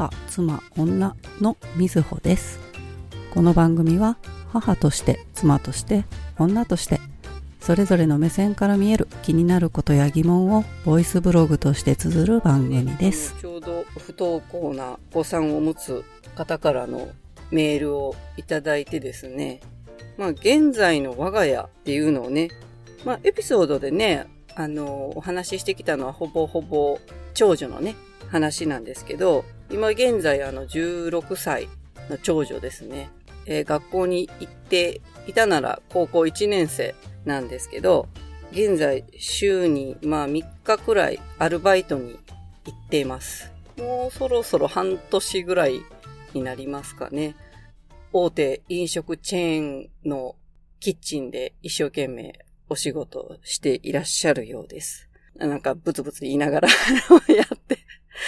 母、妻、女のみずほです。この番組は母として、妻として、女として、それぞれの目線から見える気になることや疑問をボイスブログとして綴る番組です。ちょうど不登校なお子さんを持つ方からのメールをいただいてですね、まあ現在の我が家っていうのをね、まあエピソードでね、あの、お話ししてきたのはほぼほぼ長女のね、話なんですけど、今現在あの16歳の長女ですね、えー学校に行っていたなら高校1年生なんですけど、現在週にまあ3日くらいアルバイトに行っています。もうそろそろ半年ぐらいになりますかね。大手飲食チェーンのキッチンで一生懸命お仕事していらっしゃるようです。なんかブツブツ言いながらやっ、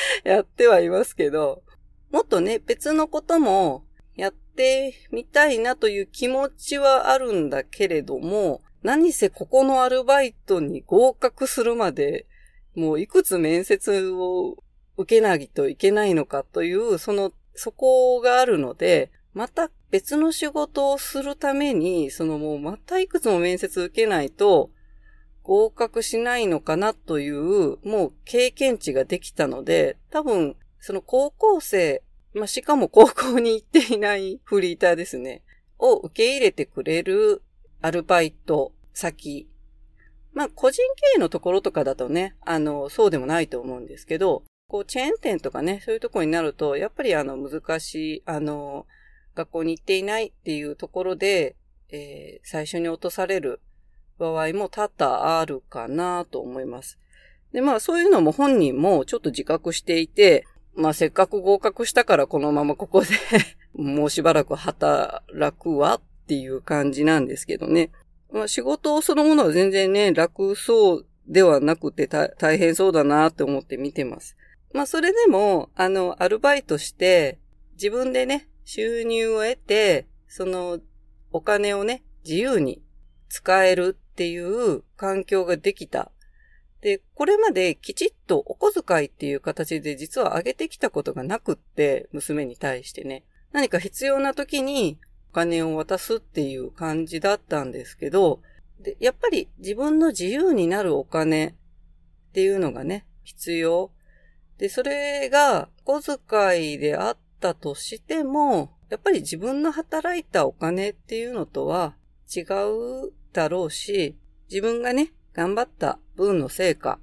やってはいますけど、もっとね、別のこともやってみたいなという気持ちはあるんだけれども、何せここのアルバイトに合格するまで、もういくつ面接を受けないといけないのかという、その、そこがあるので、また別の仕事をするために、そのもうまたいくつも面接受けないと合格しないのかなという、もう経験値ができたので、多分、その高校生、まあ、しかも高校に行っていないフリーターですね、を受け入れてくれるアルバイト先。まあ、個人経営のところとかだとね、あの、そうでもないと思うんですけど、こう、チェーン店とかね、そういうところになると、やっぱりあの、難しい、あの、学校に行っていないっていうところで、えー最初に落とされる場合も多々あるかなと思います。で、まあ、そういうのも本人もちょっと自覚していて、まあ、せっかく合格したからこのままここで もうしばらく働くわっていう感じなんですけどね。まあ、仕事そのものは全然ね、楽そうではなくて大変そうだなって思って見てます。まあ、それでも、あの、アルバイトして、自分でね、収入を得て、その、お金をね、自由に使えるっていう環境ができた。で、これまできちっとお小遣いっていう形で実は上げてきたことがなくって、娘に対してね。何か必要な時にお金を渡すっていう感じだったんですけど、で、やっぱり自分の自由になるお金っていうのがね、必要。で、それが小遣いであったとしても、やっぱり自分の働いたお金っていうのとは違うだろうし、自分がね、頑張った分の成果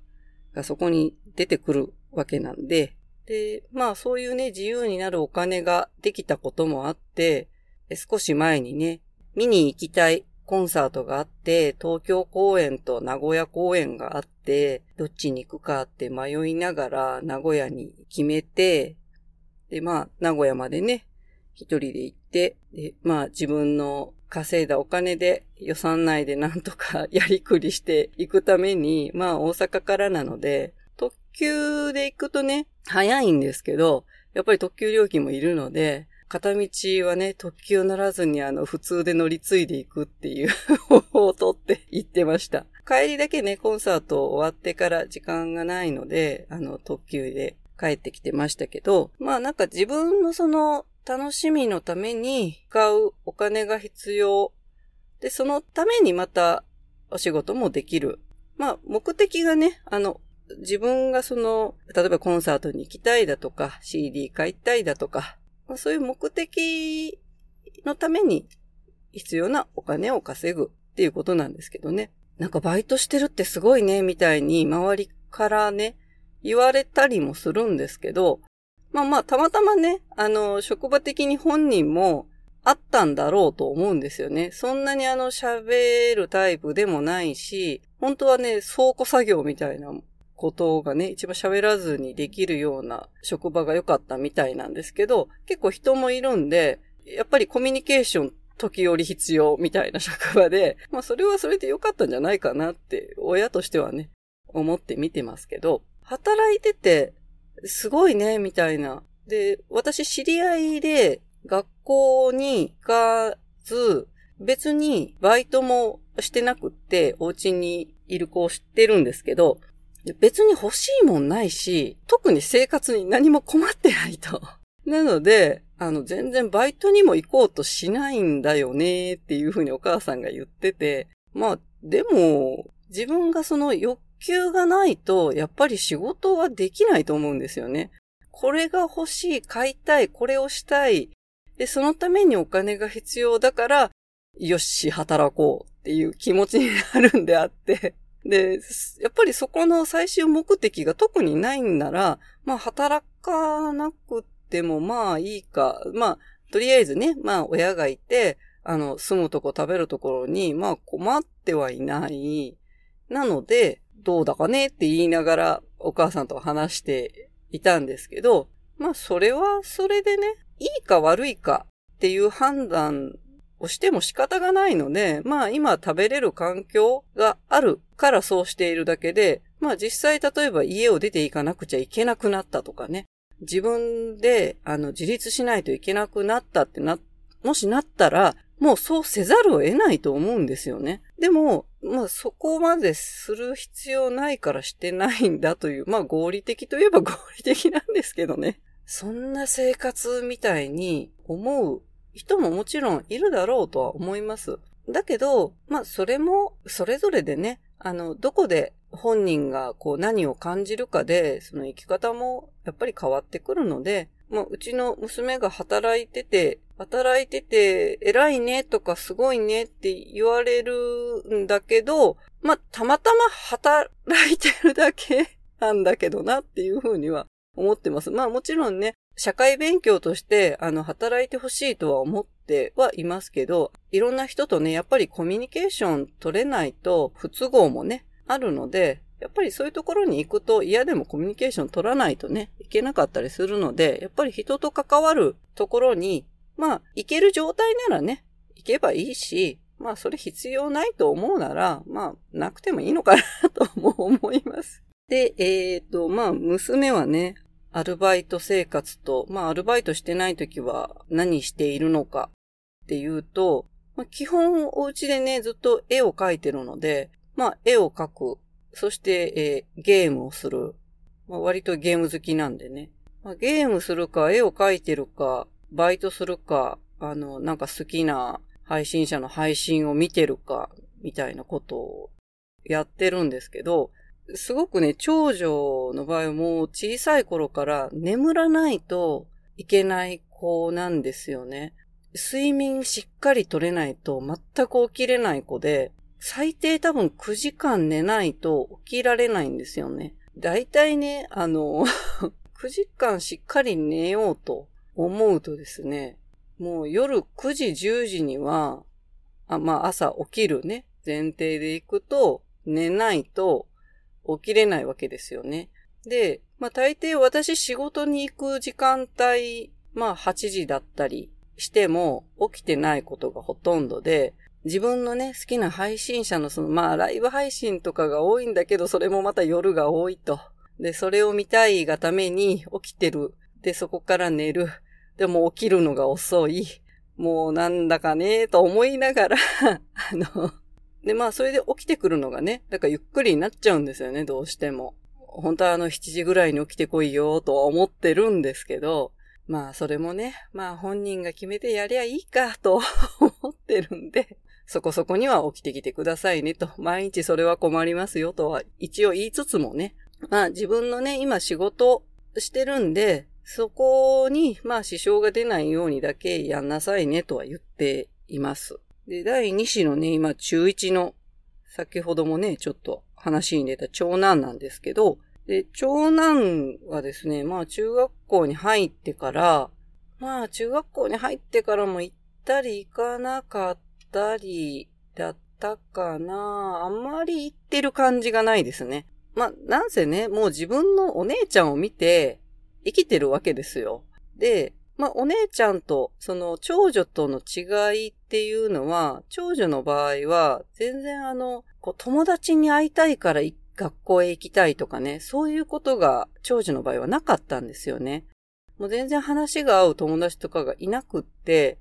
がそこに出てくるわけなんで、で、まあそういうね、自由になるお金ができたこともあって、少し前にね、見に行きたいコンサートがあって、東京公演と名古屋公演があって、どっちに行くかって迷いながら名古屋に決めて、で、まあ、名古屋までね、一人で行って、で、まあ自分の稼いだお金で予算内でなんとか やりくりしていくために、まあ大阪からなので、特急で行くとね、早いんですけど、やっぱり特急料金もいるので、片道はね、特急乗らずにあの、普通で乗り継いでいくっていう 方法をとって行ってました。帰りだけね、コンサート終わってから時間がないので、あの、特急で帰ってきてましたけど、まあなんか自分のその楽しみのために使うお金が必要。で、そのためにまたお仕事もできる。まあ目的がね、あの、自分がその、例えばコンサートに行きたいだとか、CD 買いたいだとか、まあそういう目的のために必要なお金を稼ぐっていうことなんですけどね。なんかバイトしてるってすごいね、みたいに周りからね、言われたりもするんですけど、まあまあ、たまたまね、あの、職場的に本人もあったんだろうと思うんですよね。そんなにあの、喋るタイプでもないし、本当はね、倉庫作業みたいなことがね、一番喋らずにできるような職場が良かったみたいなんですけど、結構人もいるんで、やっぱりコミュニケーション時折必要みたいな職場で、まあそれはそれで良かったんじゃないかなって、親としてはね、思って見てますけど、働いてて、すごいね、みたいな。で、私知り合いで学校に行かず、別にバイトもしてなくって、お家にいる子を知ってるんですけど、別に欲しいもんないし、特に生活に何も困ってないと。なので、あの、全然バイトにも行こうとしないんだよねっていうふうにお母さんが言ってて、まあ、でも、自分がその欲求がないと、やっぱり仕事はできないと思うんですよね。これが欲しい、買いたい、これをしたい。で、そのためにお金が必要だから、よし、働こうっていう気持ちになるんであって。で、やっぱりそこの最終目的が特にないんなら、まあ働かなくてもまあいいか。まあ、とりあえずね、まあ親がいて、あの、住むとこ食べるところに、まあ困ってはいない。なので、どうだかねって言いながらお母さんと話していたんですけど、まあそれはそれでね、いいか悪いかっていう判断をしても仕方がないので、まあ今食べれる環境があるからそうしているだけで、まあ実際例えば家を出ていかなくちゃいけなくなったとかね、自分であの自立しないといけなくなったってな、もしなったら、もうそうせざるを得ないと思うんですよね。でも、まあそこまでする必要ないからしてないんだという、まあ合理的といえば 合理的なんですけどね。そんな生活みたいに思う人ももちろんいるだろうとは思います。だけど、まあそれもそれぞれでね、あの、どこで本人がこう何を感じるかで、その生き方もやっぱり変わってくるので、まあうちの娘が働いてて、働いてて偉いねとかすごいねって言われるんだけど、まあたまたま働いてるだけ なんだけどなっていうふうには思ってます。まあもちろんね、社会勉強として、あの、働いてほしいとは思ってはいますけど、いろんな人とね、やっぱりコミュニケーション取れないと不都合もね、あるので、やっぱりそういうところに行くと嫌でもコミュニケーション取らないとね、いけなかったりするので、やっぱり人と関わるところに、まあ、行ける状態ならね、行けばいいし、まあ、それ必要ないと思うなら、まあ、なくてもいいのかなとも思います。で、えっ、ー、と、まあ、娘はね、アルバイト生活と、まあアルバイトしてない時は何しているのかっていうと、まあ、基本お家でね、ずっと絵を描いてるので、まあ絵を描く。そして、えー、ゲームをする。まあ、割とゲーム好きなんでね。まあ、ゲームするか、絵を描いてるか、バイトするか、あの、なんか好きな配信者の配信を見てるか、みたいなことをやってるんですけど、すごくね、長女の場合も小さい頃から眠らないといけない子なんですよね。睡眠しっかり取れないと全く起きれない子で、最低多分9時間寝ないと起きられないんですよね。だいたいね、あの 9時間しっかり寝ようと思うとですね、もう夜9時10時には、あまあ朝起きるね、前提で行くと寝ないと起きれないわけですよね。で、まあ大抵私仕事に行く時間帯、まあ8時だったりしても起きてないことがほとんどで、自分のね、好きな配信者のその、まあライブ配信とかが多いんだけど、それもまた夜が多いと。で、それを見たいがために起きてる。で、そこから寝る。でも起きるのが遅い。もうなんだかね、と思いながら あの、で、まあ、それで起きてくるのがね、だからゆっくりになっちゃうんですよね、どうしても。本当はあの7時ぐらいに起きてこいよ、とは思ってるんですけど、まあ、それもね、まあ、本人が決めてやりゃいいか、と 思ってるんで、そこそこには起きてきてくださいね、と。毎日それは困りますよ、とは一応言いつつもね。まあ、自分のね、今仕事してるんで、そこに、まあ、支障が出ないようにだけやんなさいね、とは言っています。で、第2子のね、今中1の、先ほどもね、ちょっと話に出た長男なんですけど、で、長男はですね、まあ中学校に入ってから、まあ中学校に入ってからも行ったり行かなかったりだったかな。あんまり行ってる感じがないですね。まあなんせね、もう自分のお姉ちゃんを見て生きてるわけですよ。で、まあ、お姉ちゃんと、その、長女との違いっていうのは、長女の場合は、全然あの、こう友達に会いたいから学校へ行きたいとかね、そういうことが長女の場合はなかったんですよね。もう全然話が合う友達とかがいなくって、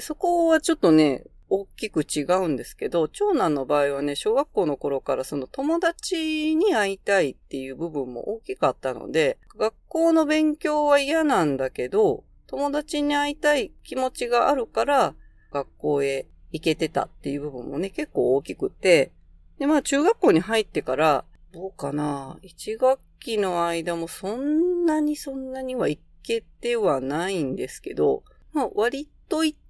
そこはちょっとね、大きく違うんですけど、長男の場合はね、小学校の頃からその友達に会いたいっていう部分も大きかったので、学校の勉強は嫌なんだけど、友達に会いたい気持ちがあるから、学校へ行けてたっていう部分もね、結構大きくて、で、まあ中学校に入ってから、どうかな、1学期の間もそんなにそんなには行けてはないんですけど、まあ割と行って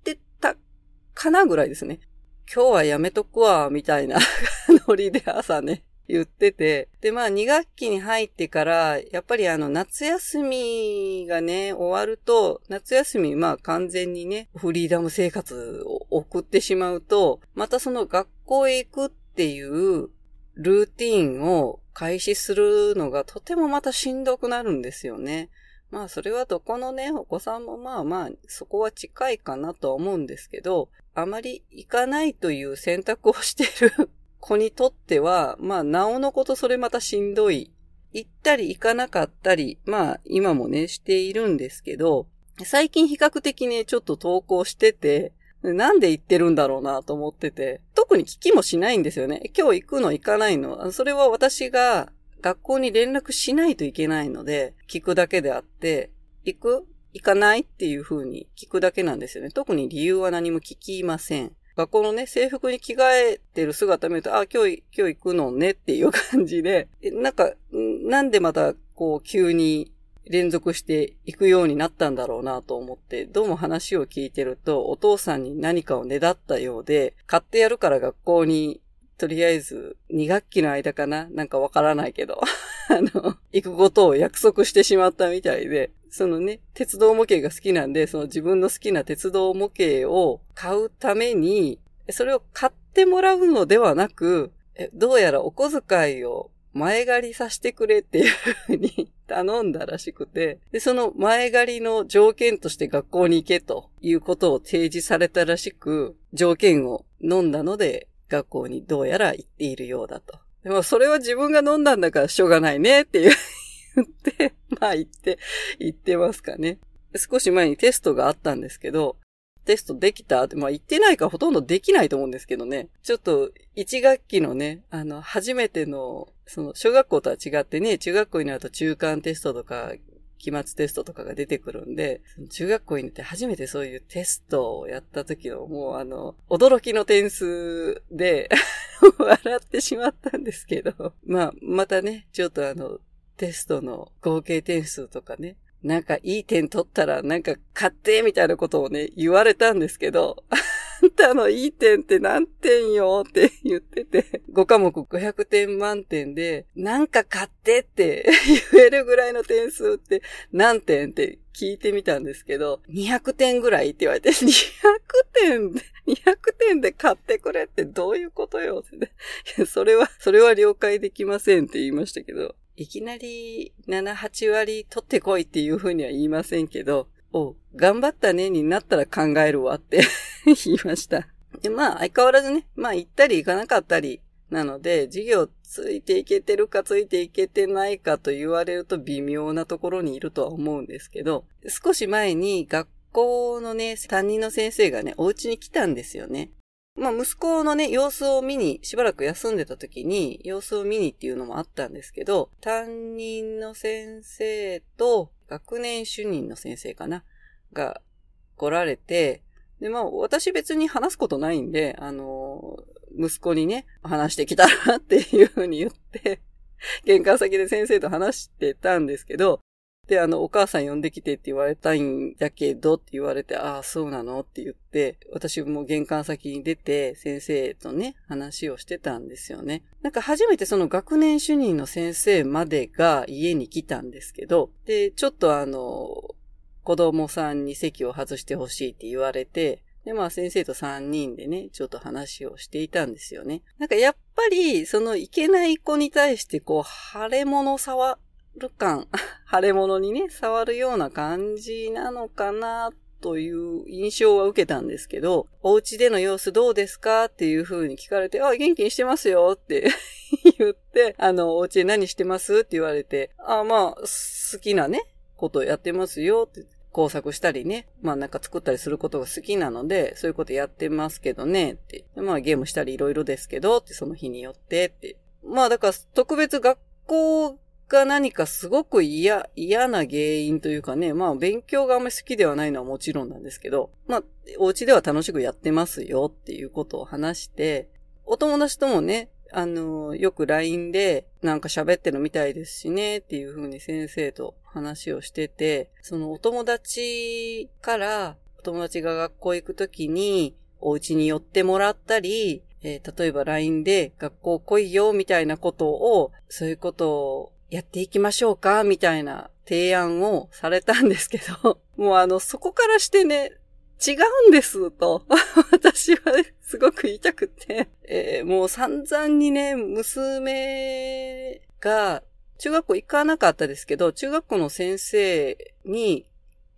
かなぐらいですね。今日はやめとくわ、みたいな ノリで朝ね、言ってて。で、まあ2学期に入ってから、やっぱりあの夏休みがね、終わると、夏休みまあ完全にね、フリーダム生活を送ってしまうと、またその学校へ行くっていうルーティンを開始するのがとてもまたしんどくなるんですよね。まあそれはどこのね、お子さんもまあまあそこは近いかなとは思うんですけど、あまり行かないという選択をしてる 子にとっては、まあ、なおのことそれまたしんどい。行ったり行かなかったり、まあ、今もね、しているんですけど、最近比較的ね、ちょっと投稿してて、なんで行ってるんだろうなと思ってて、特に聞きもしないんですよね。今日行くの行かないの。それは私が学校に連絡しないといけないので、聞くだけであって、行く？行かないっていう風に聞くだけなんですよね。特に理由は何も聞きません。学校のね、制服に着替えてる姿見ると、あ、今日、今日行くのねっていう感じで、なんか、なんでまた、こう、急に連続して行くようになったんだろうなと思って、どうも話を聞いてると、お父さんに何かをねだったようで、買ってやるから学校に、とりあえず、2学期の間かな？なんかわからないけど、あの、行くことを約束してしまったみたいで、そのね、鉄道模型が好きなんで、その自分の好きな鉄道模型を買うために、それを買ってもらうのではなく、どうやらお小遣いを前借りさせてくれっていうふうに 頼んだらしくて、で、その前借りの条件として学校に行けということを提示されたらしく、条件を飲んだので学校にどうやら行っているようだと。でもそれは自分が飲んだんだからしょうがないねっていう言って、まあ言って、言ってますかね。少し前にテストがあったんですけど、テストできたって、まあ言ってないかほとんどできないと思うんですけどね。ちょっと、一学期のね、あの、初めての、その、小学校とは違ってね、中学校になると中間テストとか、期末テストとかが出てくるんで、中学校になって初めてそういうテストをやった時のもうあの、驚きの点数で 笑ってしまったんですけど、まあ、またね、ちょっとあの、テストの合計点数とかね、なんかいい点取ったらなんか買ってみたいなことをね、言われたんですけど、あんたのいい点って何点よって言ってて、5科目500点満点で、なんか買ってって 言えるぐらいの点数って何点って聞いてみたんですけど、200点ぐらいって言われて、200点で、200点で買ってくれってどういうことよって、ね、それは、それは了解できませんって言いましたけど、いきなり7、8割取ってこいっていうふうには言いませんけど、お頑張ったねになったら考えるわって 言いました。で、まあ相変わらずね、まあ行ったり行かなかったり、なので、授業ついていけてるかついていけてないかと言われると微妙なところにいるとは思うんですけど、少し前に学校のね、担任の先生がね、お家に来たんですよね。まあ、息子のね、様子を見に、しばらく休んでた時に、様子を見にっていうのもあったんですけど、担任の先生と、学年主任の先生かなが来られて、で、まあ、私別に話すことないんで、あの、息子にね、話してきたらっていうふうに言って、玄関先で先生と話してたんですけど、で、あの、お母さん呼んできてって言われたいんだけどって言われて、ああ、そうなのって言って、私も玄関先に出て先生とね、話をしてたんですよね。なんか初めてその学年主任の先生までが家に来たんですけど、で、ちょっとあの、子供さんに席を外してほしいって言われて、で、まあ先生と3人でね、ちょっと話をしていたんですよね。なんかやっぱり、そのいけない子に対してこう、腫れ物触る感、腫れ物にね、触るような感じなのかな、という印象は受けたんですけど、お家での様子どうですか？っていう風に聞かれて、あ、元気にしてますよって 言って、あの、お家で何してます？って言われて、あ、まあ、好きなね、ことやってますよって工作したりね、まあなんか作ったりすることが好きなので、そういうことやってますけどね、って。まあゲームしたりいろいろですけど、ってその日によって、って。まあだから特別学校が何かすごく嫌、嫌な原因というかね、まあ勉強があんまり好きではないのはもちろんなんですけど、まあお家では楽しくやってますよっていうことを話して、お友達ともね、あの、よく LINE でなんか喋ってるみたいですしねっていう風に先生と話をしてて、そのお友達からお友達が学校行くときにお家に寄ってもらったり、えー、例えば LINE で学校来いよみたいなことを、そういうことをやっていきましょうかみたいな提案をされたんですけど、もうあの、そこからしてね、違うんですと、私はすごく言いたくて、えー、もう散々にね、娘が中学校行かなかったですけど、中学校の先生に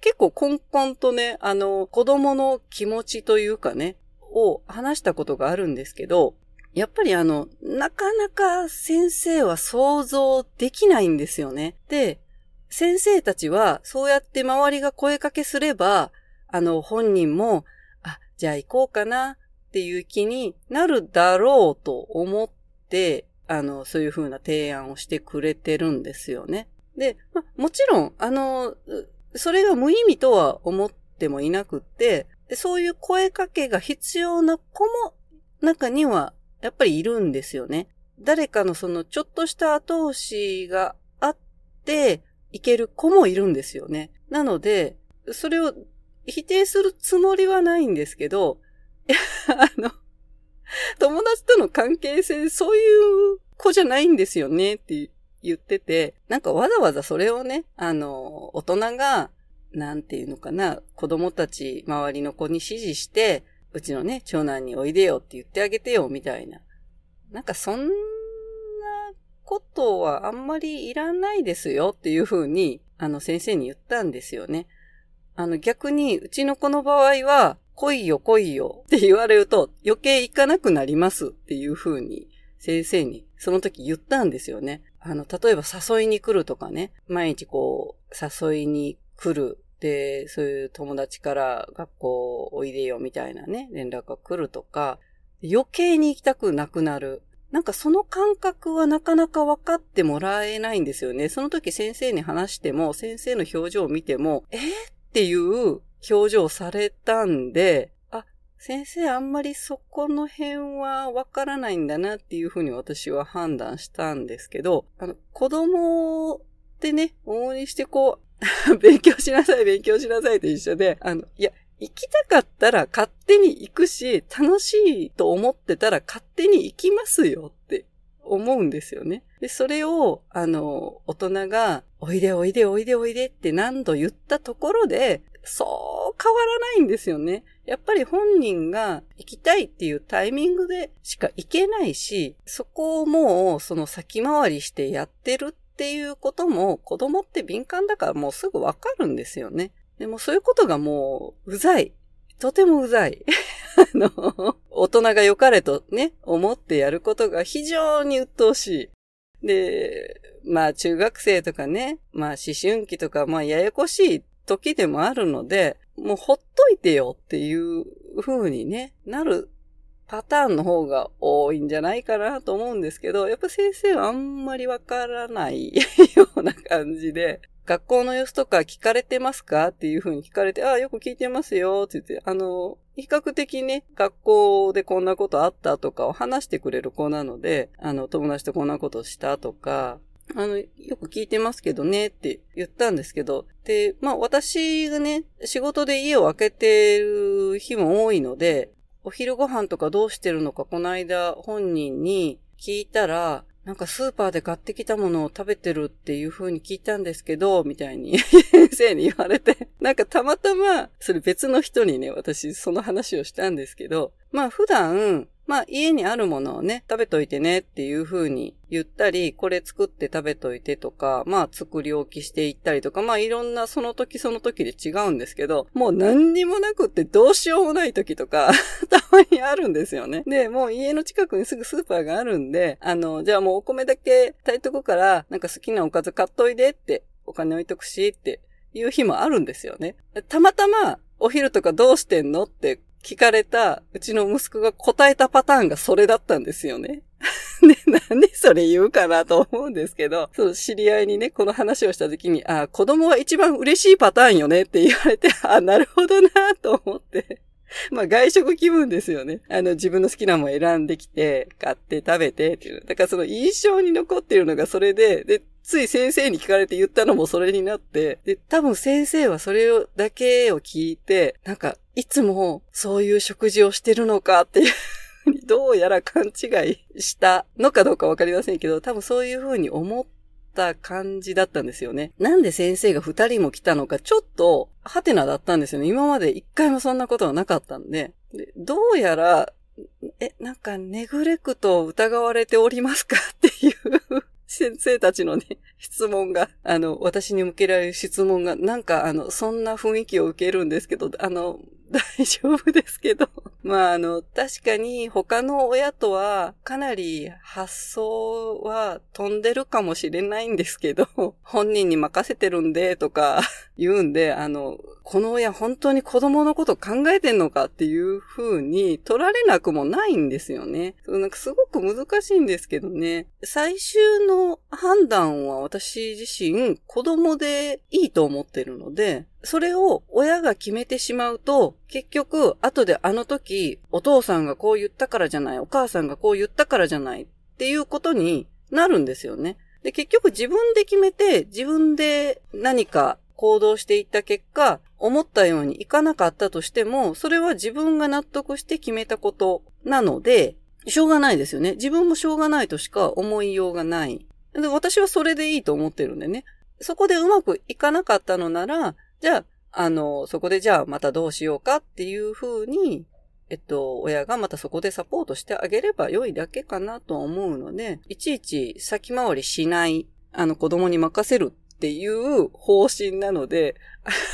結構コンコンとね、あの、子供の気持ちというかね、を話したことがあるんですけど、やっぱりあの、なかなか先生は想像できないんですよね。で、先生たちはそうやって周りが声かけすれば、あの、本人も、あ、じゃあ行こうかなっていう気になるだろうと思って、あの、そういう風な提案をしてくれてるんですよね。で、ま、もちろん、あの、それが無意味とは思ってもいなくって、そういう声かけが必要な子も中にはやっぱりいるんですよね。誰かのそのちょっとした後押しがあっていける子もいるんですよね。なので、それを否定するつもりはないんですけど、あの、友達との関係性、そういう子じゃないんですよねって言ってて、なんかわざわざそれをね、あの、大人がなんていうのかな、子供たち、周りの子に指示して、うちのね、長男においでよって言ってあげてよ、みたいな。なんかそんなことはあんまりいらないですよっていうふうに、あの先生に言ったんですよね。あの逆に、うちの子の場合は、来いよ来いよって言われると余計行かなくなりますっていうふうに先生にその時言ったんですよね。あの、例えば誘いに来るとかね、毎日こう、誘いに来る。で、そういう友達から学校おいでよみたいなね、連絡が来るとか、余計に行きたくなくなる。なんかその感覚はなかなか分かってもらえないんですよね。その時先生に話しても、先生の表情を見ても、えー、っていう表情されたんで、あ、先生あんまりそこの辺は分からないんだなっていうふうに私は判断したんですけど、あの、子供ってね、往々にしてこう、勉強しなさい、勉強しなさいと一緒で、あの、いや、行きたかったら勝手に行くし、楽しいと思ってたら勝手に行きますよって思うんですよね。で、それを、あの、大人が、おいでおいでおいでおいでって何度言ったところで、そう変わらないんですよね。やっぱり本人が行きたいっていうタイミングでしか行けないし、そこをもうその先回りしてやってるっていうことも子供って敏感だからもうすぐわかるんですよね。でもそういうことがもううざい。とてもうざい。あの、大人が良かれとね、思ってやることが非常に鬱陶しい。で、まあ中学生とかね、まあ思春期とか、まあややこしい時でもあるので、もうほっといてよっていう風にね、なるパターンの方が多いんじゃないかなと思うんですけど、やっぱ先生はあんまりわからない ような感じで、学校の様子とか聞かれてますかっていう風に聞かれて、ああ、よく聞いてますよ、って言って、あの、比較的ね、学校でこんなことあったとかを話してくれる子なので、あの、友達とこんなことしたとか、あの、よく聞いてますけどねって言ったんですけど、で、まあ私がね、仕事で家を空けてる日も多いので、お昼ご飯とかどうしてるのかこの間本人に聞いたら、なんかスーパーで買ってきたものを食べてるっていう風に聞いたんですけど、みたいに先生に言われて、なんかたまたま、それ別の人にね、私その話をしたんですけど、まあ普段、まあ家にあるものをね、食べといてねっていう風に言ったり、これ作って食べといてとか、まあ作り置きしていったりとか、まあいろんなその時その時で違うんですけど、もう何にもなくってどうしようもない時とか たまにあるんですよね。で、もう家の近くにすぐスーパーがあるんで、あの、じゃあもうお米だけ炊いとくから、なんか好きなおかず買っといでって、お金置いとくしっていう日もあるんですよね。たまたまお昼とかどうしてんのって聞かれたうちの息子が答えたパターンがそれだったんですよね。ね、なんでそれ言うかなと思うんですけど、その知り合いにね、この話をした時に、あ、子供は一番嬉しいパターンよねって言われて、あ、なるほどなと思って。まあ外食気分ですよね。あの自分の好きなもの選んできて、買って食べてっていう。だからその印象に残っているのがそれで、で、つい先生に聞かれて言ったのもそれになって、で、多分先生はそれをだけを聞いて、なんか、いつもそういう食事をしてるのかっていうどうやら勘違いしたのかどうかわかりませんけど、多分そういうふうに思った感じだったんですよね。なんで先生が二人も来たのか、ちょっと、ハテナだったんですよね。今まで一回もそんなことはなかったんで。でどうやら、え、なんか、ネグレクトを疑われておりますかっていう先生たちのね、質問が、あの、私に向けられる質問が、なんか、あの、そんな雰囲気を受けるんですけど、あの、大丈夫ですけど。まあ、あの、確かに他の親とはかなり発想は飛んでるかもしれないんですけど、本人に任せてるんでとか 言うんで、あの、この親本当に子供のこと考えてんのかっていう風に取られなくもないんですよね。なんかすごく難しいんですけどね。最終の判断は私自身子供でいいと思ってるので、それを親が決めてしまうと、結局、後であの時、お父さんがこう言ったからじゃない、お母さんがこう言ったからじゃないっていうことになるんですよね。で、結局自分で決めて、自分で何か行動していった結果、思ったようにいかなかったとしても、それは自分が納得して決めたことなので、しょうがないですよね。自分もしょうがないとしか思いようがない。で私はそれでいいと思ってるんでね。そこでうまくいかなかったのなら、じゃあ、あの、そこでじゃあまたどうしようかっていうふうに、えっと、親がまたそこでサポートしてあげれば良いだけかなと思うので、いちいち先回りしない、あの子供に任せるっていう方針なので、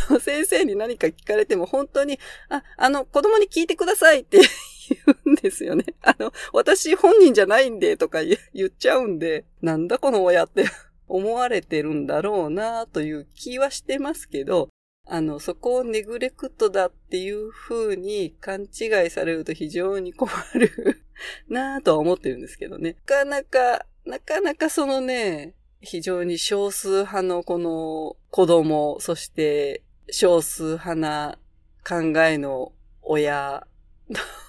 あの先生に何か聞かれても本当に、あ、あの、子供に聞いてくださいって言うんですよね。あの、私本人じゃないんでとか言っちゃうんで、なんだこの親って思われてるんだろうなという気はしてますけど、あの、そこをネグレクトだっていう風に勘違いされると非常に困る なぁとは思ってるんですけどね。なかなか、なかなかそのね、非常に少数派のこの子供、そして少数派な考えの親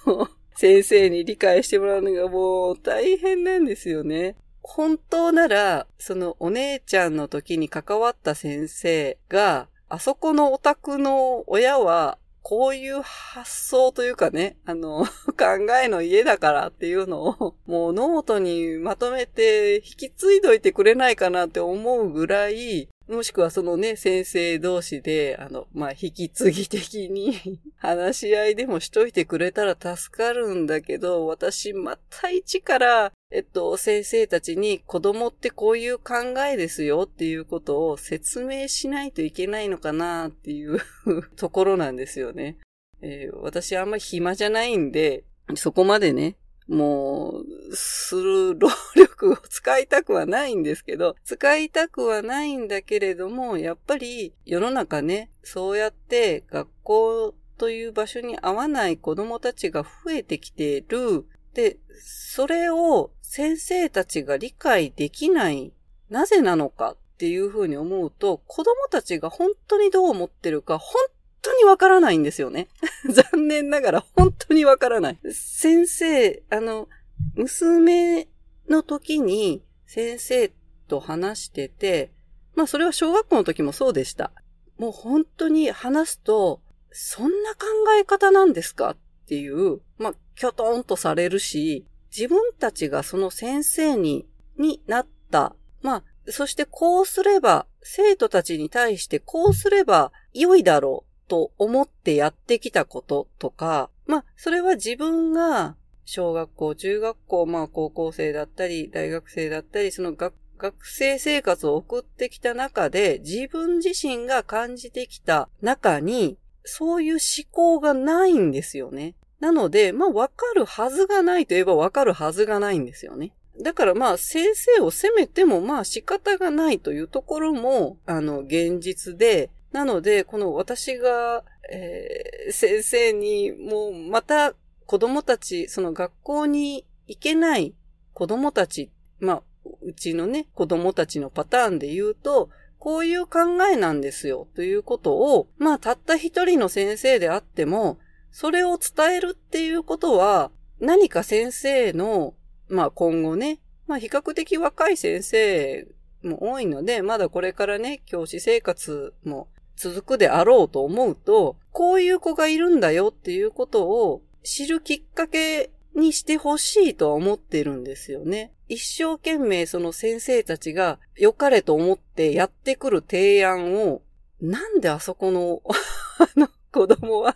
の 先生に理解してもらうのがもう大変なんですよね。本当なら、そのお姉ちゃんの時に関わった先生が、あそこのお宅の親は、こういう発想というかね、あの、考えの家だからっていうのを、もうノートにまとめて引き継いどいてくれないかなって思うぐらい、もしくはそのね、先生同士で、あの、まあ、引き継ぎ的に 話し合いでもしといてくれたら助かるんだけど、私、また一から、えっと、先生たちに子供ってこういう考えですよっていうことを説明しないといけないのかなっていう ところなんですよね。えー、私あんまり暇じゃないんで、そこまでね、もう、する労力を使いたくはないんですけど、使いたくはないんだけれども、やっぱり世の中ね、そうやって学校という場所に合わない子供たちが増えてきている。で、それを先生たちが理解できない、なぜなのかっていうふうに思うと、子供たちが本当にどう思ってるか、本当にわからないんですよね。残念ながら本当にわからない。先生、あの、娘の時に先生と話してて、まあそれは小学校の時もそうでした。もう本当に話すと、そんな考え方なんですかっていう、まあ、きょとんとされるし、自分たちがその先生に、になった。まあ、そしてこうすれば、生徒たちに対してこうすれば良いだろう。と思ってやってきたこととか、まあ、それは自分が小学校、中学校、まあ高校生だったり、大学生だったり、その学学生生活を送ってきた中で、自分自身が感じてきた中に、そういう思考がないんですよね。なので、まあ、わかるはずがないといえばわかるはずがないんですよね。だからまあ、先生を責めてもまあ仕方がないというところも、あの、現実で、なので、この私が、えー、先生に、もうまた子供たち、その学校に行けない子供たち、まあ、うちのね、子供たちのパターンで言うと、こういう考えなんですよ、ということを、まあ、たった一人の先生であっても、それを伝えるっていうことは、何か先生の、まあ今後ね、まあ比較的若い先生も多いので、まだこれからね、教師生活も続くであろうと思うと、こういう子がいるんだよっていうことを知るきっかけにしてほしいとは思ってるんですよね。一生懸命その先生たちが良かれと思ってやってくる提案を、なんであそこの あの子供は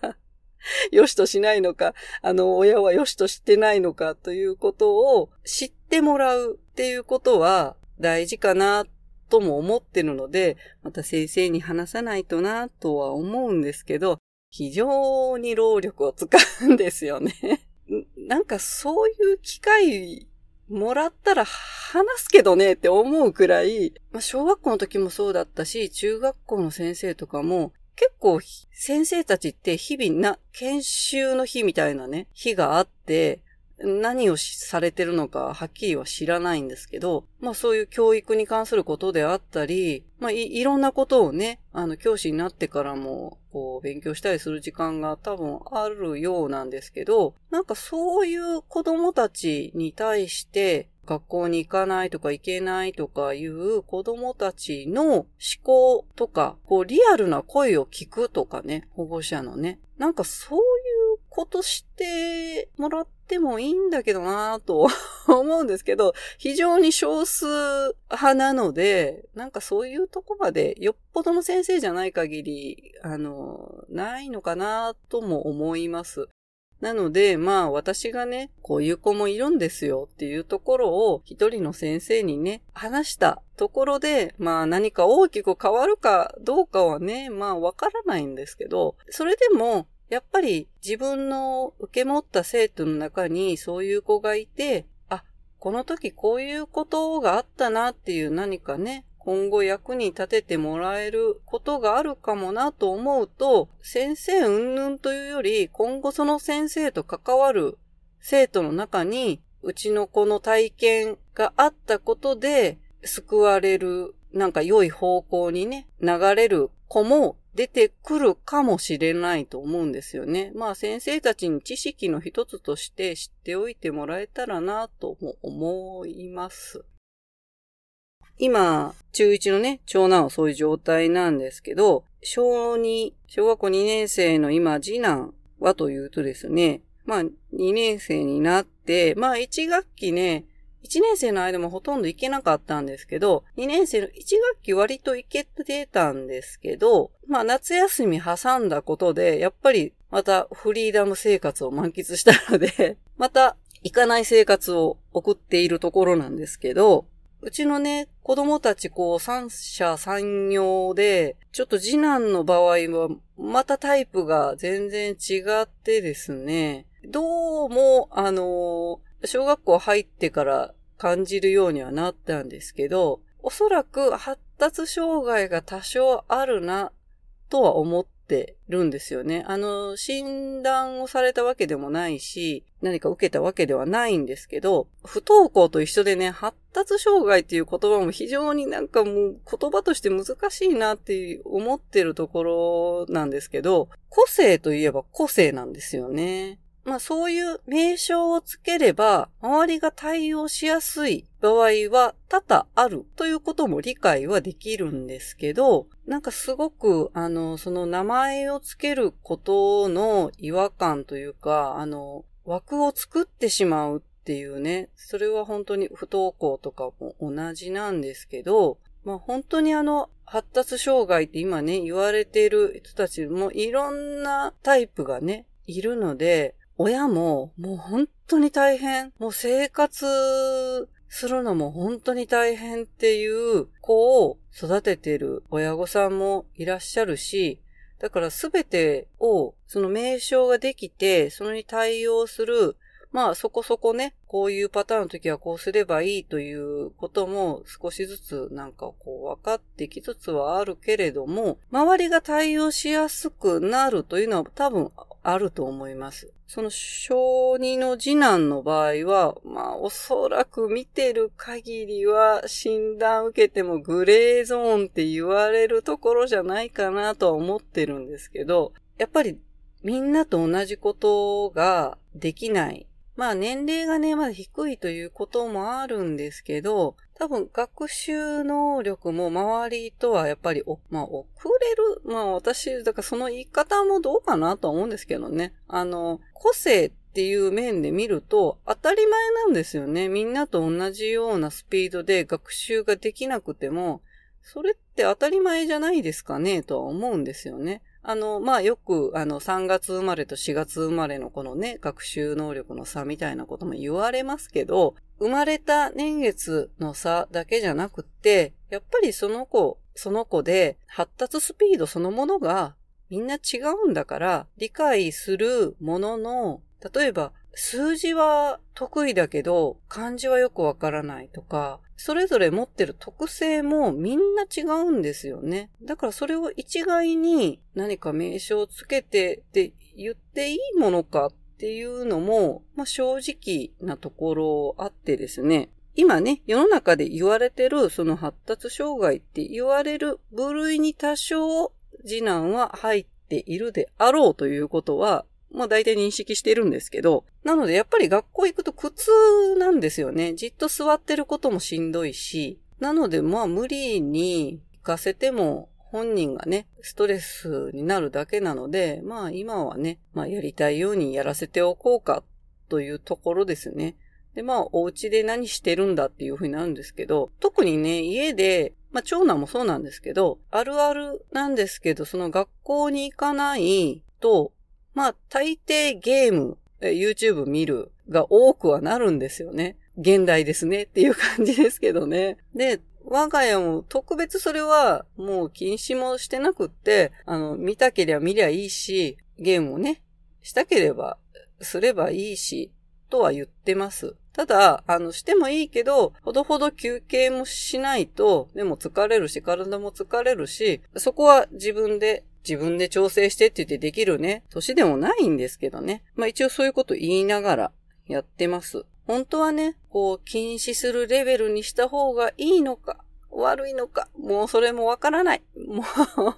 良しとしないのか、あの親は良しとしてないのかということを知ってもらうっていうことは大事かなとも思ってるので、また先生に話さないとなとは思うんですけど、非常に労力を使うんですよね。なんかそういう機会もらったら話すけどねって思うくらい、まあ、小学校の時もそうだったし、中学校の先生とかも結構先生たちって日々な、研修の日みたいなね、日があって、何をされてるのかはっきりは知らないんですけど、まあそういう教育に関することであったり、まあいいろんなことをね、あの教師になってからもこう勉強したりする時間が多分あるようなんですけど、なんかそういう子供たちに対して学校に行かないとか行けないとかいう子供たちの思考とか、こうリアルな声を聞くとかね、保護者のね。なんかそういうことしてもらってもいいんだけどなぁと 思うんですけど、非常に少数派なので、なんかそういうとこまでよっぽどの先生じゃない限り、あの、ないのかなとも思います。なので、まあ私がね、こういう子もいるんですよっていうところを一人の先生にね、話したところで、まあ何か大きく変わるかどうかはね、まあわからないんですけど、それでもやっぱり自分の受け持った生徒の中にそういう子がいて、あ、この時こういうことがあったなっていう何かね、今後役に立ててもらえることがあるかもなと思うと、先生云々というより、今後その先生と関わる生徒の中に、うちの子の体験があったことで、救われる、なんか良い方向にね、流れる子も出てくるかもしれないと思うんですよね。まあ先生たちに知識の一つとして知っておいてもらえたらなとも思います。今、中1のね、長男はそういう状態なんですけど、小2、小学校2年生の今、次男はというとですね、まあ、2年生になって、まあ、1学期ね、1年生の間もほとんど行けなかったんですけど、2年生の1学期割と行けてたんですけど、まあ夏休み挟んだことで、やっぱりまたフリーダム生活を満喫したので、また行かない生活を送っているところなんですけど、うちのね、子供たちこう三者三様で、ちょっと次男の場合はまたタイプが全然違ってですね、どうも、あの、小学校入ってから感じるようにはなったんですけど、おそらく発達障害が多少あるなとは思っってるんですよね。あの、診断をされたわけでもないし、何か受けたわけではないんですけど、不登校と一緒でね、発達障害っていう言葉も非常になんかもう言葉として難しいなって思ってるところなんですけど、個性といえば個性なんですよね。まあそういう名称をつければ、周りが対応しやすい場合は多々あるということも理解はできるんですけど、なんかすごく、あの、その名前をつけることの違和感というか、あの、枠を作ってしまうっていうね、それは本当に不登校とかも同じなんですけど、まあ本当にあの、発達障害って今ね、言われている人たちもいろんなタイプがね、いるので、親ももう本当に大変。もう生活するのも本当に大変っていう子を育ててる親御さんもいらっしゃるし、だからすべてを、その名称ができて、それに対応する、まあそこそこね、こういうパターンの時はこうすればいいということも少しずつなんかこう分かってきつつはあるけれども、周りが対応しやすくなるというのは多分あると思います。その小児の次男の場合は、まあおそらく見てる限りは診断受けてもグレーゾーンって言われるところじゃないかなとは思ってるんですけど、やっぱりみんなと同じことができない。まあ年齢がね、まだ低いということもあるんですけど、多分学習能力も周りとはやっぱり、まあ遅れる。まあ私、だからその言い方もどうかなとは思うんですけどね。あの、個性っていう面で見ると当たり前なんですよね。みんなと同じようなスピードで学習ができなくても、それって当たり前じゃないですかねとは思うんですよね。あの、まあ、よく、あの、3月生まれと4月生まれのこのね、学習能力の差みたいなことも言われますけど、生まれた年月の差だけじゃなくって、やっぱりその子、その子で発達スピードそのものがみんな違うんだから、理解するものの、例えば、数字は得意だけど、漢字はよくわからないとか、それぞれ持ってる特性もみんな違うんですよね。だからそれを一概に何か名称をつけてって言っていいものかっていうのも、まあ、正直なところあってですね。今ね、世の中で言われてるその発達障害って言われる部類に多少次男は入っているであろうということは、まあ大体認識してるんですけど、なのでやっぱり学校行くと苦痛なんですよね。じっと座ってることもしんどいし、なのでまあ無理に行かせても本人がね、ストレスになるだけなので、まあ今はね、まあやりたいようにやらせておこうかというところですね。で、まあ、お家で何してるんだっていう風になるんですけど、特にね、家で、まあ、長男もそうなんですけど、あるあるなんですけど、その学校に行かないと、まあ、大抵ゲーム、YouTube 見るが多くはなるんですよね。現代ですねっていう感じですけどね。で、我が家も特別それはもう禁止もしてなくって、あの、見たけりゃ見りゃいいし、ゲームをね、したければすればいいし、とは言ってます。ただ、あの、してもいいけど、ほどほど休憩もしないと、でも疲れるし、体も疲れるし、そこは自分で自分で調整してって言ってできるね、年でもないんですけどね。まあ一応そういうこと言いながらやってます。本当はね、こう禁止するレベルにした方がいいのか、悪いのか、もうそれもわからない。もう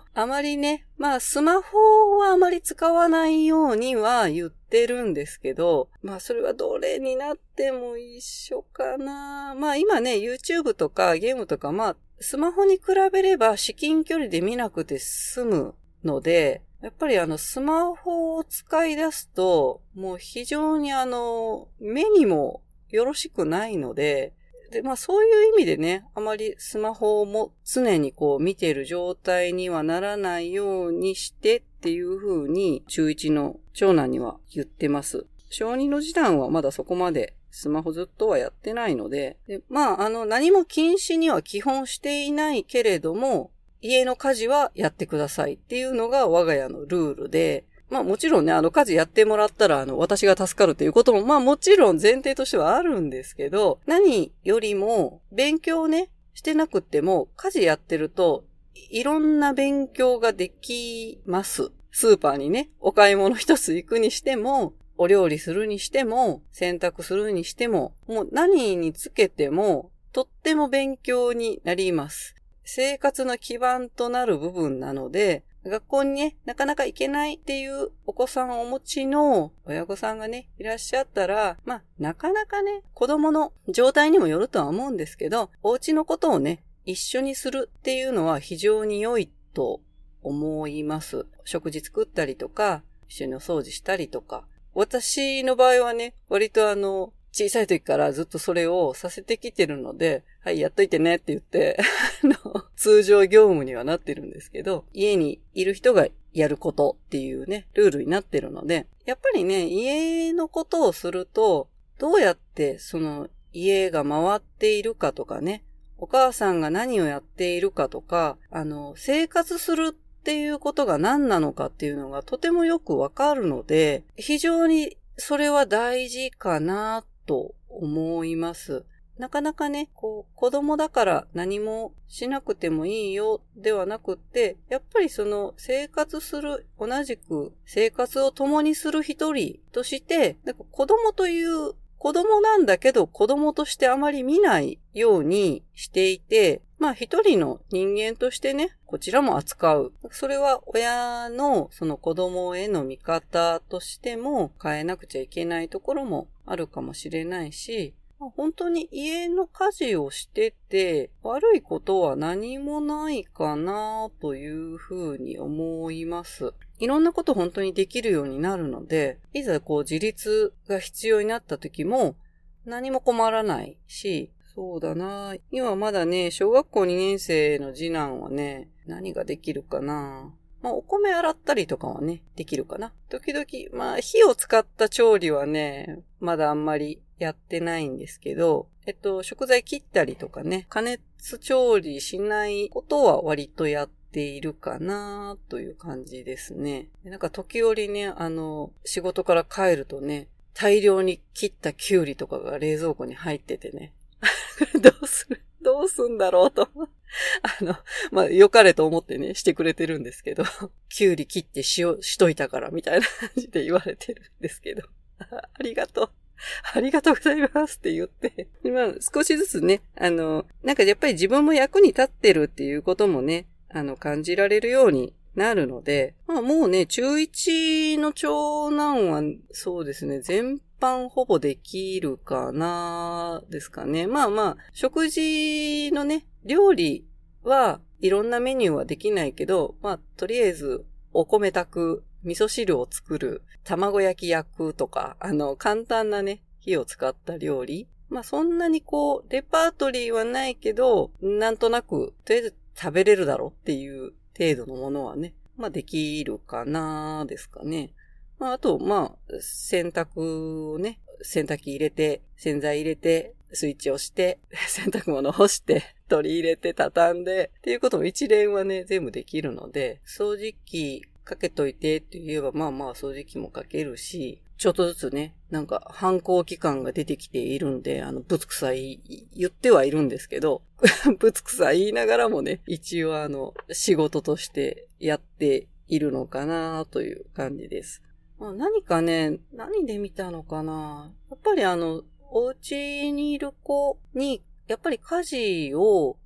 あまりね、まあスマホはあまり使わないようには言ってるんですけど、まあそれはどれになっても一緒かな。まあ今ね、YouTube とかゲームとかまあスマホに比べれば至近距離で見なくて済むので、やっぱりあのスマホを使い出すと、もう非常にあの、目にもよろしくないので、で、まあそういう意味でね、あまりスマホも常にこう見ている状態にはならないようにしてっていう風に中1の長男には言ってます。小2の次男はまだそこまでスマホずっとはやってないので、でまああの何も禁止には基本していないけれども、家の家事はやってくださいっていうのが我が家のルールで、まあもちろんね、あの家事やってもらったら、あの、私が助かるっていうことも、まあもちろん前提としてはあるんですけど、何よりも、勉強ね、してなくても、家事やってると、いろんな勉強ができます。スーパーにね、お買い物一つ行くにしても、お料理するにしても、洗濯するにしても、もう何につけても、とっても勉強になります。生活の基盤となる部分なので、学校にね、なかなか行けないっていうお子さんをお持ちの親御さんがね、いらっしゃったら、まあ、なかなかね、子供の状態にもよるとは思うんですけど、お家のことをね、一緒にするっていうのは非常に良いと思います。食事作ったりとか、一緒にお掃除したりとか。私の場合はね、割とあの、小さい時からずっとそれをさせてきてるので、はい、やっといてねって言って 通常業務にはなってるんですけど、家にいる人がやることっていうね、ルールになってるので、やっぱりね、家のことをすると、どうやってその家が回っているかとかね、お母さんが何をやっているかとか、あの、生活するっていうことが何なのかっていうのがとてもよくわかるので、非常にそれは大事かなと思います。なかなかね、こう、子供だから何もしなくてもいいよではなくって、やっぱりその生活する、同じく生活を共にする一人として、なんか子供という子供なんだけど子供としてあまり見ないようにしていて、まあ一人の人間としてね、こちらも扱う。それは親のその子供への見方としても変えなくちゃいけないところもあるかもしれないし、本当に家の家事をしてて悪いことは何もないかなというふうに思います。いろんなこと本当にできるようになるので、いざこう自立が必要になった時も何も困らないし、そうだな今まだね、小学校2年生の次男はね、何ができるかなまあ、お米洗ったりとかはね、できるかな。時々、まあ、火を使った調理はね、まだあんまりやってないんですけど、えっと、食材切ったりとかね、加熱調理しないことは割とやっているかなという感じですね。なんか時折ね、あの、仕事から帰るとね、大量に切ったキュウリとかが冷蔵庫に入っててね。どうするどうすんだろうと。あの、まあ、良かれと思ってね、してくれてるんですけど、キュウリ切って塩しといたから、みたいな感じで言われてるんですけど、ありがとう。ありがとうございますって言って、まあ、少しずつね、あの、なんかやっぱり自分も役に立ってるっていうこともね、あの、感じられるようになるので、まあもうね、中1の長男は、そうですね、全般ほぼできるかな、ですかね。まあまあ、食事のね、料理はいろんなメニューはできないけど、まあ、とりあえず、お米炊く、味噌汁を作る、卵焼き焼くとか、あの、簡単なね、火を使った料理。まあ、そんなにこう、レパートリーはないけど、なんとなく、とりあえず食べれるだろうっていう程度のものはね、まあ、できるかなですかね。まあ、あと、まあ、洗濯をね、洗濯機入れて、洗剤入れて、スイッチをして、洗濯物干して、取り入れて、畳んで、っていうことも一連はね、全部できるので、掃除機かけといてって言えば、まあまあ掃除機もかけるし、ちょっとずつね、なんか反抗期間が出てきているんで、あの、ぶつくさい、言ってはいるんですけど、ぶつくさい言いながらもね、一応あの、仕事としてやっているのかなという感じです。まあ、何かね、何で見たのかなやっぱりあの、お家にいる子に、やっぱり家事を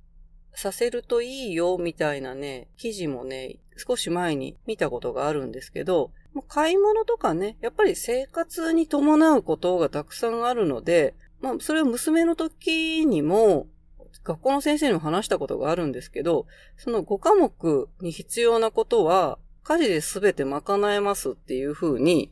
させるといいよ、みたいなね、記事もね、少し前に見たことがあるんですけど、買い物とかね、やっぱり生活に伴うことがたくさんあるので、まあ、それを娘の時にも、学校の先生にも話したことがあるんですけど、その5科目に必要なことは、家事で全て賄えますっていう風に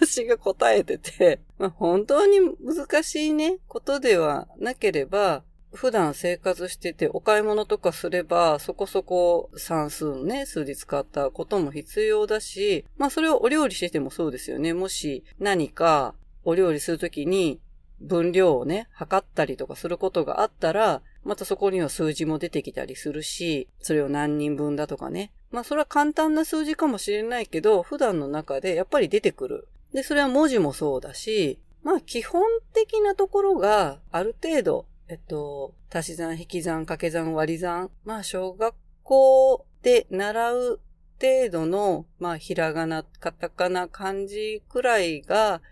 私が答えてて、まあ、本当に難しいね、ことではなければ、普段生活しててお買い物とかすればそこそこ算数のね、数字使ったことも必要だし、まあそれをお料理しててもそうですよね。もし何かお料理するときに分量をね、測ったりとかすることがあったら、またそこには数字も出てきたりするし、それを何人分だとかね。まあそれは簡単な数字かもしれないけど、普段の中でやっぱり出てくる。で、それは文字もそうだし、まあ基本的なところがある程度、えっと、足し算、引き算、掛け算、割り算。まあ小学校で習う程度の、まあひらがな、カタカナ、漢字くらいが、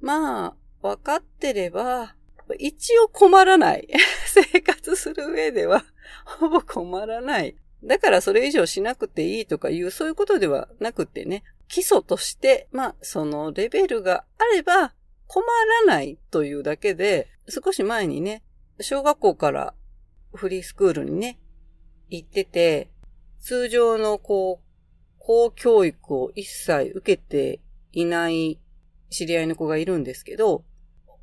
まあ分かってれば、一応困らない。生活する上では、ほぼ困らない。だからそれ以上しなくていいとかいう、そういうことではなくてね、基礎として、まあ、そのレベルがあれば困らないというだけで、少し前にね、小学校からフリースクールにね、行ってて、通常のこう、公教育を一切受けていない知り合いの子がいるんですけど、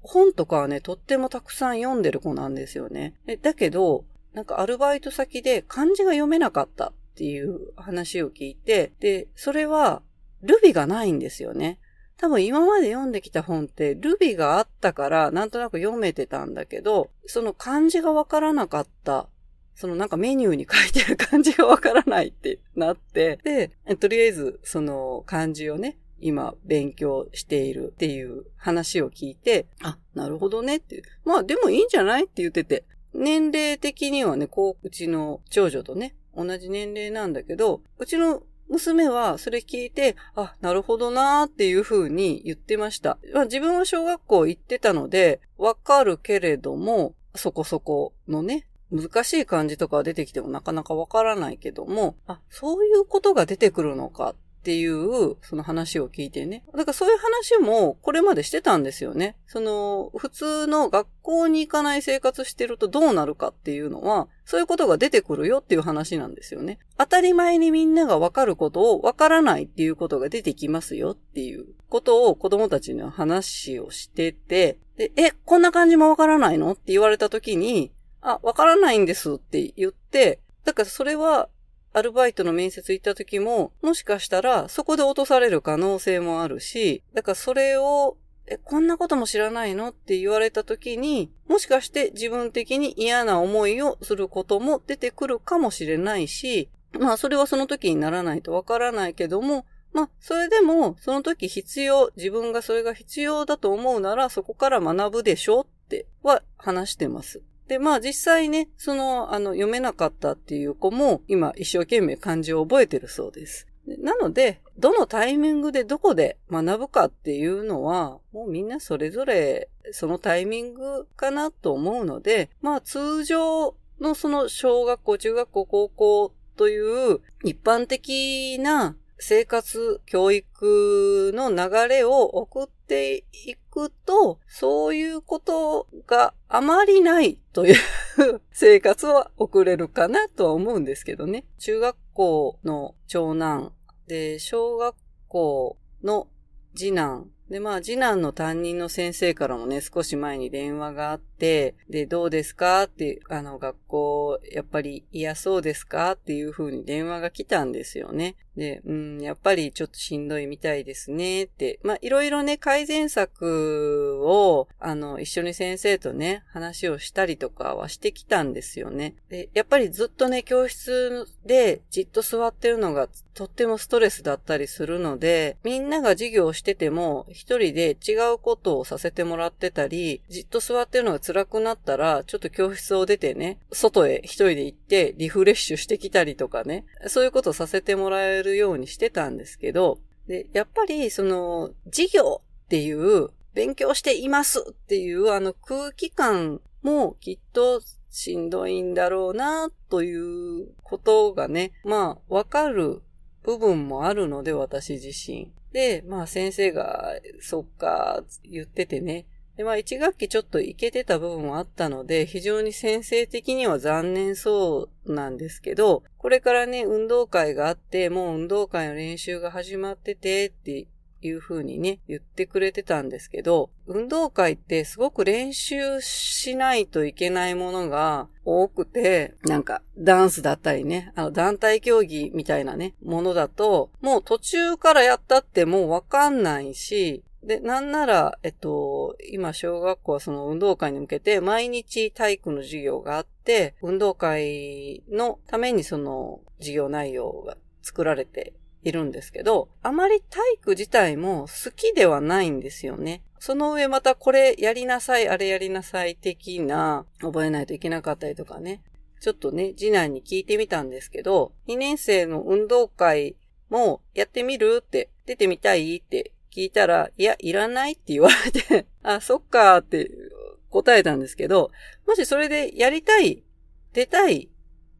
本とかはね、とってもたくさん読んでる子なんですよね。だけど、なんかアルバイト先で漢字が読めなかったっていう話を聞いて、で、それはルビがないんですよね。多分今まで読んできた本ってルビがあったからなんとなく読めてたんだけど、その漢字がわからなかった。そのなんかメニューに書いてる漢字がわからないってなって、で、とりあえずその漢字をね、今勉強しているっていう話を聞いて、あ、なるほどねって。まあでもいいんじゃないって言ってて。年齢的にはね、こう、うちの長女とね、同じ年齢なんだけど、うちの娘はそれ聞いて、あ、なるほどなーっていうふうに言ってました。まあ、自分は小学校行ってたので、わかるけれども、そこそこのね、難しい漢字とか出てきてもなかなかわからないけども、あ、そういうことが出てくるのかっていう、その話を聞いてね。だからそういう話もこれまでしてたんですよね。その、普通の学校に行かない生活してるとどうなるかっていうのは、そういうことが出てくるよっていう話なんですよね。当たり前にみんながわかることをわからないっていうことが出てきますよっていうことを子供たちの話をしてて、で、え、こんな感じもわからないの？って言われた時に、あ、わからないんですって言って、だからそれはアルバイトの面接行った時も、もしかしたらそこで落とされる可能性もあるし、だからそれを、え、こんなことも知らないのって言われた時に、もしかして自分的に嫌な思いをすることも出てくるかもしれないし、まあそれはその時にならないとわからないけども、まあそれでもその時必要、自分がそれが必要だと思うならそこから学ぶでしょっては話してます。で、まあ実際ね、その、あの、読めなかったっていう子も、今一生懸命漢字を覚えてるそうです。なので、どのタイミングでどこで学ぶかっていうのは、もうみんなそれぞれそのタイミングかなと思うので、まあ通常のその小学校、中学校、高校という一般的な生活、教育の流れを送っていくと、そういうことがあまりないという生活は送れるかなとは思うんですけどね。中学校の長男で、小学校の次男で、まあ、次男の担任の先生からもね、少し前に電話があって、で、どうですか？って、あの、学校、やっぱり嫌そうですか？っていう風に電話が来たんですよね。で、うん、やっぱりちょっとしんどいみたいですねって。まあ、いろいろね、改善策を、あの、一緒に先生とね、話をしたりとかはしてきたんですよね。で、やっぱりずっとね、教室でじっと座ってるのがとってもストレスだったりするので、みんなが授業をしてても、一人で違うことをさせてもらってたり、じっと座ってるのが辛辛くなったら、ちょっと教室を出てね、外へ一人で行ってリフレッシュしてきたりとかね、そういうことさせてもらえるようにしてたんですけど、で、やっぱりその、授業っていう、勉強していますっていうあの空気感もきっとしんどいんだろうな、ということがね、まあ、わかる部分もあるので、私自身。で、まあ先生が、そっか、言っててね。で、まあ一学期ちょっといけてた部分もあったので、非常に先生的には残念そうなんですけど、これからね、運動会があって、もう運動会の練習が始まっててっていう風にね、言ってくれてたんですけど、運動会ってすごく練習しないといけないものが多くて、なんかダンスだったりね、あの団体競技みたいなね、ものだと、もう途中からやったってもうわかんないし、で、なんなら、えっと、今、小学校はその運動会に向けて、毎日体育の授業があって、運動会のためにその授業内容が作られているんですけど、あまり体育自体も好きではないんですよね。その上またこれやりなさい、あれやりなさい的な、覚えないといけなかったりとかね。ちょっとね、次男に聞いてみたんですけど、2年生の運動会もやってみるって、出てみたいって聞いたら、いや、いらないって言われて あ、そっかーって答えたんですけど、もしそれでやりたい、出たい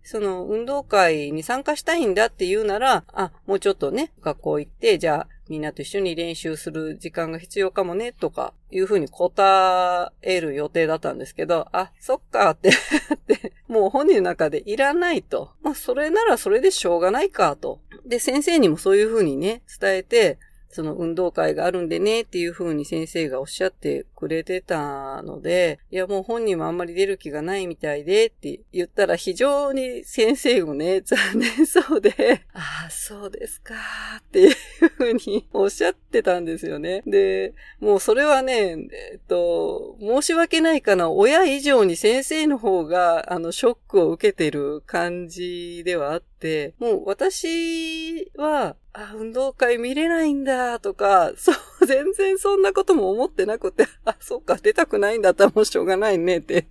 その運動会に参加したいんだって言うなら、あ、もうちょっとね、学校行って、じゃあみんなと一緒に練習する時間が必要かもね、とか、いうふうに答える予定だったんですけど、あ、そっかってってもう本人の中でいらないと。まあ、それならそれでしょうがないかと。で、先生にもそういうふうにね、伝えて、その運動会があるんでねっていうふうに先生がおっしゃってくれてたので、いやもう本人もあんまり出る気がないみたいでって言ったら非常に先生もね、残念そうで、ああ、そうですかっていうふうにおっしゃってたんですよね。で、もうそれはね、えっと、申し訳ないかな、親以上に先生の方が、あの、ショックを受けてる感じではあって、もう私は、あ、運動会見れないんだとか、そう、全然そんなことも思ってなくて、あ、そっか、出たくないんだったら もうしょうがないねって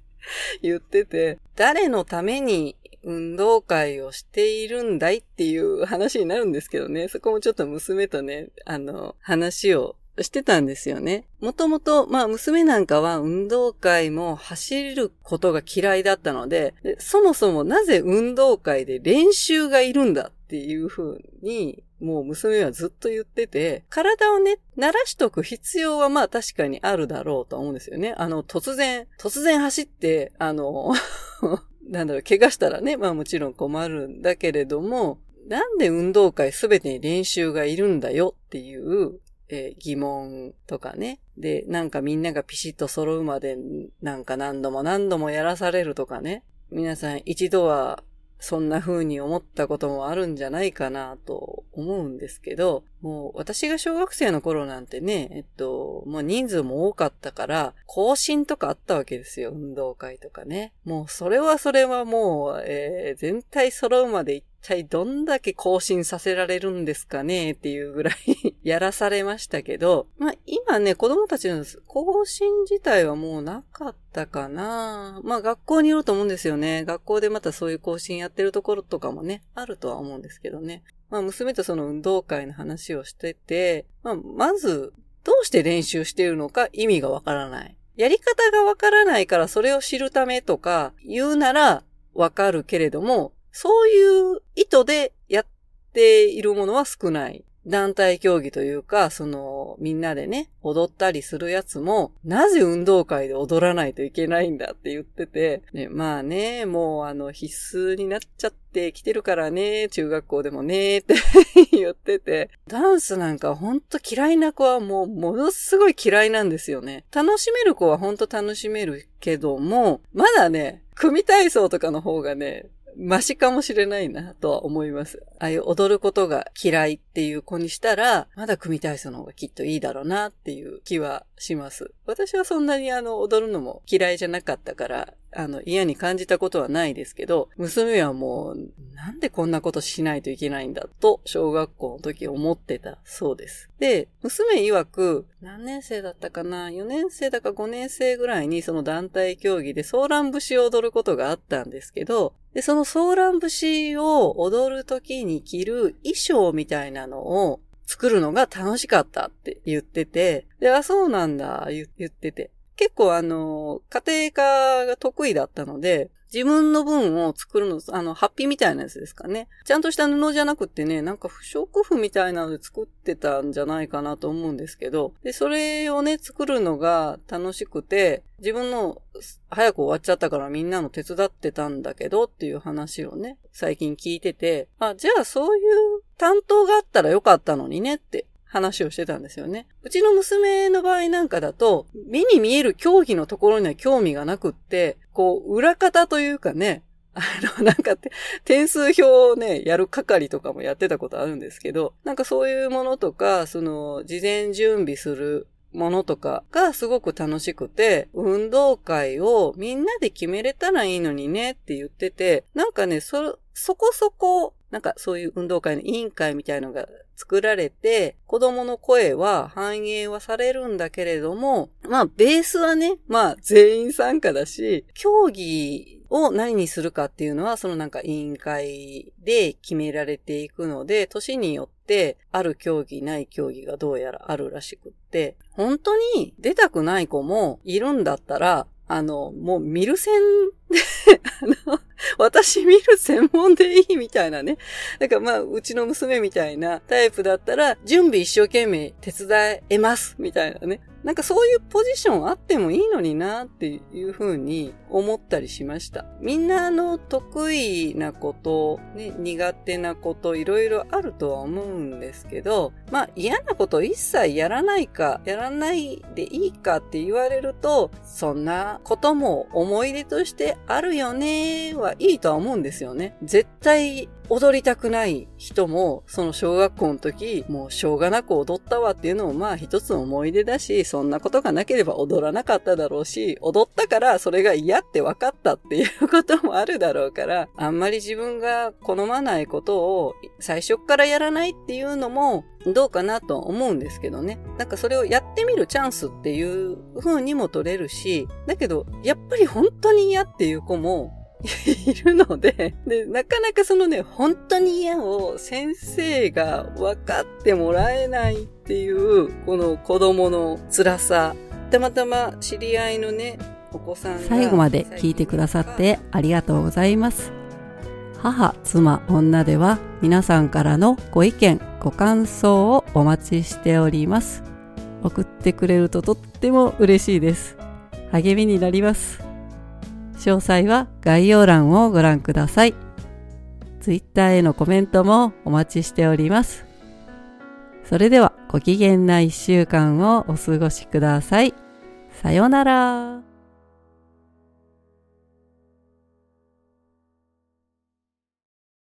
言ってて、誰のために運動会をしているんだいっていう話になるんですけどね、そこもちょっと娘とね、あの、話をしてたんですよね。もともと、まあ娘なんかは運動会も走ることが嫌いだったのでで、そもそもなぜ運動会で練習がいるんだっていうふうに、もう娘はずっと言ってて、体をね、慣らしとく必要はまあ確かにあるだろうと思うんですよね。あの、突然、突然走って、あの なんだろう、怪我したらね、まあもちろん困るんだけれども、なんで運動会すべてに練習がいるんだよっていうえー、疑問とかね。で、なんかみんながピシッと揃うまでなんか何度も何度もやらされるとかね。皆さん一度はそんな風に思ったこともあるんじゃないかなと思うんですけど、もう私が小学生の頃なんてね、えっと、もう人数も多かったから、更新とかあったわけですよ、運動会とかね。もうそれはそれはもう、えー、全体揃うまで行っ体どんだけ更新させられるんですかねっていうぐらい やらされましたけど、まあ今ね、子供たちの更新自体はもうなかったかな。まあ学校によると思うんですよね。学校でまたそういう更新やってるところとかもね、あるとは思うんですけどね。まあ娘とその運動会の話をしてて、まあまず、どうして練習しているのか意味がわからない。やり方がわからないからそれを知るためとか言うならわかるけれども、そういう意図でやっているものは少ない。団体競技というか、その、みんなでね、踊ったりするやつも、なぜ運動会で踊らないといけないんだって言ってて、ね、まあね、もうあの、必須になっちゃってきてるからね、中学校でもね、って 言ってて、ダンスなんかほんと嫌いな子はもう、ものすごい嫌いなんですよね。楽しめる子はほんと楽しめるけども、まだね、組体操とかの方がね、マシかもしれないなとは思います。ああいう踊ることが嫌いっていう子にしたら、まだ組体操の方がきっといいだろうなっていう気はします。私はそんなにあの踊るのも嫌いじゃなかったから、あの嫌に感じたことはないですけど、娘はもうなんでこんなことしないといけないんだと小学校の時思ってたそうです。で、娘曰く何年生だったかな ?4 年生だか5年生ぐらいにその団体競技でソーラン節を踊ることがあったんですけど、で、そのソーラン節を踊る時に着る衣装みたいなのを作るのが楽しかったって言ってて、で、あ、そうなんだ、言ってて。結構あの、家庭科が得意だったので、自分の分を作るの、あの、ハッピーみたいなやつですかね。ちゃんとした布じゃなくてね、なんか不織布みたいなので作ってたんじゃないかなと思うんですけど、で、それをね、作るのが楽しくて、自分の早く終わっちゃったからみんなの手伝ってたんだけどっていう話をね、最近聞いてて、あ、じゃあそういう担当があったらよかったのにねって話をしてたんですよね。うちの娘の場合なんかだと、目に見える競技のところには興味がなくって、こう、裏方というかね、あの、なんか点数表をね、やる係とかもやってたことあるんですけど、なんかそういうものとか、その、事前準備するものとかがすごく楽しくて、運動会をみんなで決めれたらいいのにねって言ってて、なんかね、そ、そこそこ、なんかそういう運動会の委員会みたいのが作られて、子供の声は反映はされるんだけれども、まあベースはね、まあ全員参加だし、競技を何にするかっていうのは、そのなんか委員会で決められていくので、年によって、ある競技、ない競技がどうやらあるらしくって、本当に出たくない子もいるんだったら、あの、もう見る線で あの、私見る専門でいいみたいなね。だからまあ、うちの娘みたいなタイプだったら、準備一生懸命手伝えますみたいなね。なんかそういうポジションあってもいいのになっていうふうに思ったりしました。みんなの得意なこと、ね、苦手なこと、いろいろあるとは思うんですけど、まあ嫌なこと一切やらないか、やらないでいいかって言われると、そんなことも思い出としてあるよねはいいとは思うんですよね。絶対踊りたくない人も、その小学校の時、もうしょうがなく踊ったわっていうのもまあ一つの思い出だし、そんなことがなければ踊らなかっただろうし、踊ったからそれが嫌って分かったっていうこともあるだろうから、あんまり自分が好まないことを最初からやらないっていうのもどうかなと思うんですけどね。なんかそれをやってみるチャンスっていう風にも取れるし、だけど、やっぱり本当に嫌っていう子も いるので、で、なかなかそのね、本当に嫌を先生が分かってもらえないっていう、この子供の辛さ。たまたま知り合いのね、お子さんが。最後まで聞いてくださってありがとうございます。母、妻、女では皆さんからのご意見、ご感想をお待ちしております。送ってくれるととっても嬉しいです。励みになります。詳細は概要欄をご覧ください。Twitter へのコメントもお待ちしております。それではご機嫌な一週間をお過ごしください。さようなら。